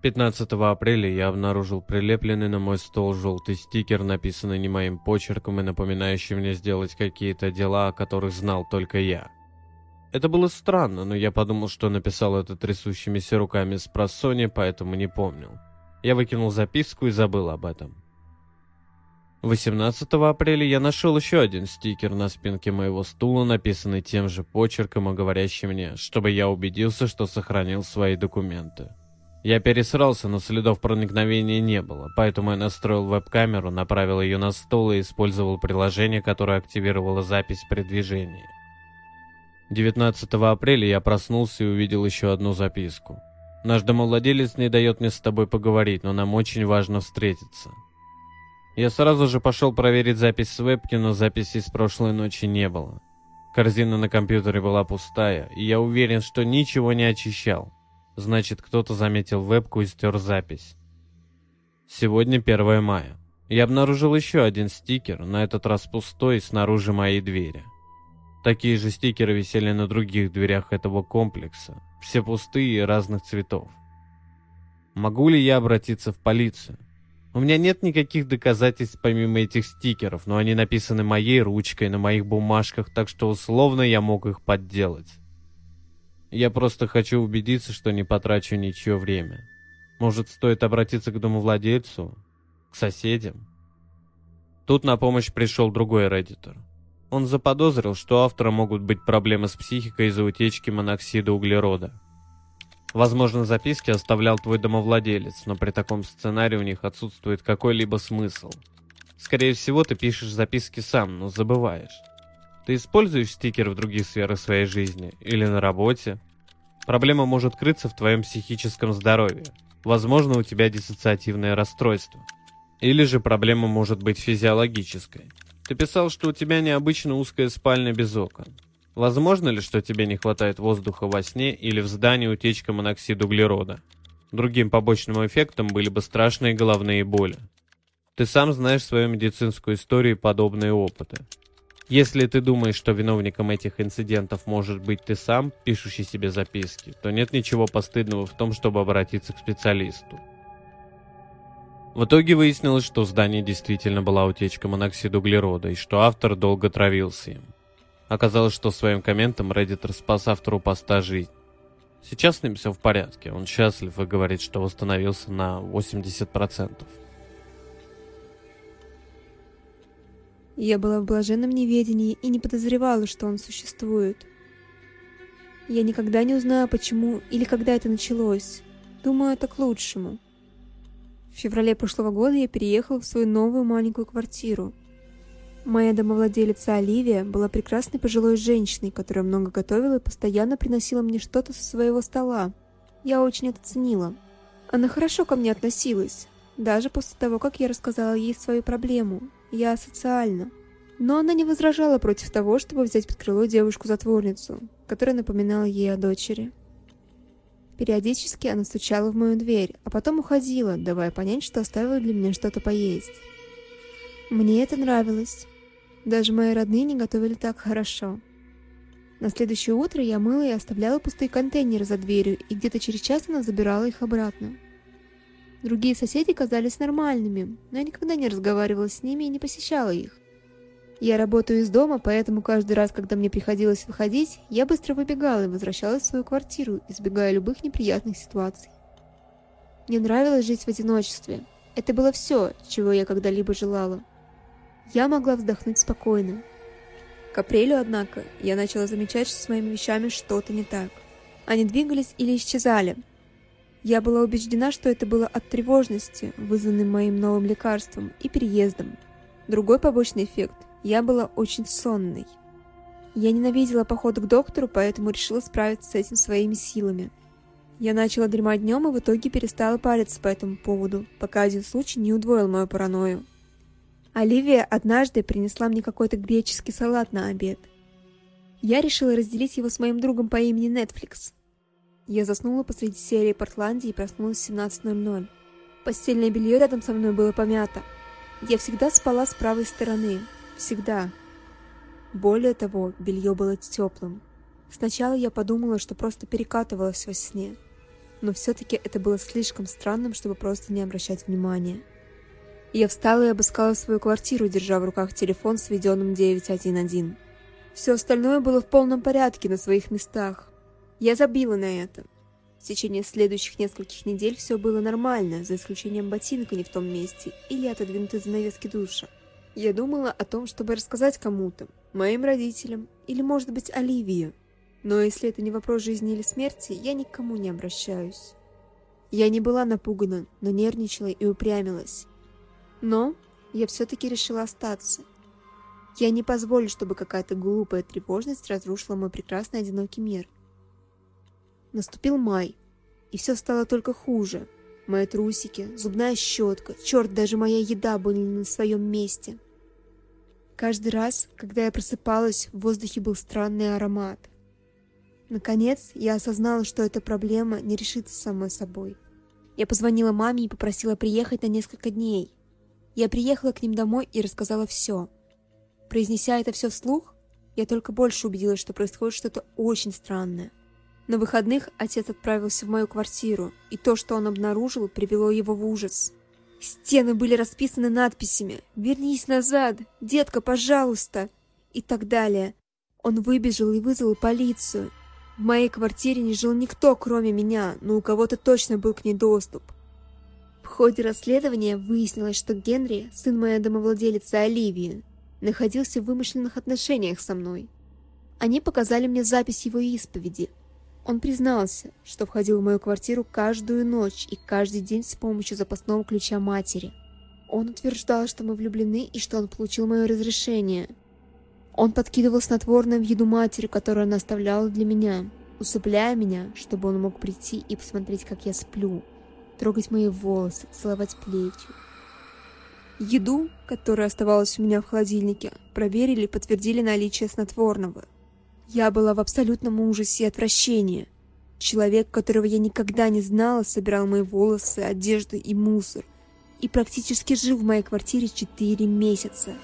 15 апреля я обнаружил прилепленный на мой стол желтый стикер, написанный не моим почерком и напоминающий мне сделать какие-то дела, о которых знал только я. Это было странно, но я подумал, что написал это трясущимися руками с просони, поэтому не помнил. Я выкинул записку и забыл об этом. 18 апреля я нашел еще один стикер на спинке моего стула, написанный тем же почерком и говорящий мне, чтобы я убедился, что сохранил свои документы. Я пересрался, но следов проникновения не было, поэтому я настроил веб-камеру, направил ее на стол и использовал приложение, которое активировало запись при движении. 19 апреля я проснулся и увидел еще одну записку. Наш домовладелец не дает мне с тобой поговорить, но нам очень важно встретиться. Я сразу же пошел проверить запись с вебки, но записи с прошлой ночи не было. Корзина на компьютере была пустая, и я уверен, что ничего не очищал. Значит, кто-то заметил вебку и стер запись. Сегодня 1 мая. Я обнаружил еще один стикер, на этот раз пустой, снаружи моей двери. Такие же стикеры висели на других дверях этого комплекса, все пустые и разных цветов. Могу ли я обратиться в полицию? У меня нет никаких доказательств помимо этих стикеров, но они написаны моей ручкой на моих бумажках, так что условно я мог их подделать. Я просто хочу убедиться, что не потрачу ничье время. Может, стоит обратиться к домовладельцу? К соседям? Тут на помощь пришел другой реддитор. Он заподозрил, что у автора могут быть проблемы с психикой из-за утечки моноксида углерода. Возможно, записки оставлял твой домовладелец, но при таком сценарии у них отсутствует какой-либо смысл. Скорее всего, ты пишешь записки сам, но забываешь. Ты используешь стикеры в других сферах своей жизни или на работе? Проблема может крыться в твоем психическом здоровье. Возможно, у тебя диссоциативное расстройство. Или же проблема может быть физиологической. Ты писал, что у тебя необычно узкая спальня без окон. Возможно ли, что тебе не хватает воздуха во сне или в здании утечка моноксида углерода? Другим побочным эффектом были бы страшные головные боли. Ты сам знаешь свою медицинскую историю и подобные опыты. Если ты думаешь, что виновником этих инцидентов может быть ты сам, пишущий себе записки, то нет ничего постыдного в том, чтобы обратиться к специалисту. В итоге выяснилось, что в здании действительно была утечка моноксида углерода и что автор долго травился им. Оказалось, что своим комментом Reddit спас автору поста жизнь. Сейчас с ним все в порядке, он счастлив и говорит, что восстановился на 80%. Я была в блаженном неведении и не подозревала, что он существует. Я никогда не узнаю, почему или когда это началось. Думаю, это к лучшему. В феврале прошлого года я переехала в свою новую маленькую квартиру. Моя домовладелица Оливия была прекрасной пожилой женщиной, которая много готовила и постоянно приносила мне что-то со своего стола. Я очень это ценила. Она хорошо ко мне относилась, даже после того, как я рассказала ей свою проблему. Я социальна. Но она не возражала против того, чтобы взять под крыло девушку-затворницу, которая напоминала ей о дочери. Периодически она стучала в мою дверь, а потом уходила, давая понять, что оставила для меня что-то поесть. Мне это нравилось. Даже мои родные не готовили так хорошо. На следующее утро я мыла и оставляла пустые контейнеры за дверью, и где-то через час она забирала их обратно. Другие соседи казались нормальными, но я никогда не разговаривала с ними и не посещала их. Я работаю из дома, поэтому каждый раз, когда мне приходилось выходить, я быстро выбегала и возвращалась в свою квартиру, избегая любых неприятных ситуаций. Мне нравилось жить в одиночестве. Это было все, чего я когда-либо желала. Я могла вздохнуть спокойно. К апрелю, однако, я начала замечать, что с моими вещами что-то не так. Они двигались или исчезали. Я была убеждена, что это было от тревожности, вызванной моим новым лекарством и переездом. Другой побочный эффект я была очень сонной. Я ненавидела походы к доктору, поэтому решила справиться с этим своими силами. Я начала дремать днем и в итоге перестала париться по этому поводу, пока один случай не удвоил мою паранойю. Оливия однажды принесла мне какой-то греческий салат на обед. Я решила разделить его с моим другом по имени Netflix. Я заснула посреди серии Портландии и проснулась в 17.00. Постельное белье рядом со мной было помято. Я всегда спала с правой стороны, Всегда. Более того, белье было теплым. Сначала я подумала, что просто перекатывалась во сне. но все-таки это было слишком странным, чтобы просто не обращать внимания. Я встала и обыскала свою квартиру, держа в руках телефон с введенным 911. Все остальное было в полном порядке на своих местах. Я забила на это. В течение следующих нескольких недель все было нормально, за исключением ботинка не в том месте или отодвинутой занавески душа. Я думала о том, чтобы рассказать кому-то, моим родителям или, может быть, Оливии. Но если это не вопрос жизни или смерти, я никому не обращаюсь. Я не была напугана, но нервничала и упрямилась. Но я все-таки решила остаться. Я не позволю, чтобы какая-то глупая тревожность разрушила мой прекрасный одинокий мир. Наступил май, и все стало только хуже. Мои трусики, зубная щетка, черт, даже моя еда были на своем месте. Каждый раз, когда я просыпалась, в воздухе был странный аромат. Наконец, я осознала, что эта проблема не решится самой собой. Я позвонила маме и попросила приехать на несколько дней. Я приехала к ним домой и рассказала все. Произнеся это все вслух, я только больше убедилась, что происходит что-то очень странное. На выходных отец отправился в мою квартиру, и то, что он обнаружил, привело его в ужас. Стены были расписаны надписями «Вернись назад! Детка, пожалуйста!» и так далее. Он выбежал и вызвал полицию, в моей квартире не жил никто, кроме меня, но у кого-то точно был к ней доступ. В ходе расследования выяснилось, что Генри, сын моей домовладелицы Оливии, находился в вымышленных отношениях со мной. Они показали мне запись его исповеди. Он признался, что входил в мою квартиру каждую ночь и каждый день с помощью запасного ключа матери. Он утверждал, что мы влюблены и что он получил мое разрешение – он подкидывал снотворное в еду матери, которую она оставляла для меня, усыпляя меня, чтобы он мог прийти и посмотреть, как я сплю, трогать мои волосы, целовать плечи. Еду, которая оставалась у меня в холодильнике, проверили и подтвердили наличие снотворного. Я была в абсолютном ужасе и отвращении. Человек, которого я никогда не знала, собирал мои волосы, одежду и мусор и практически жил в моей квартире четыре месяца.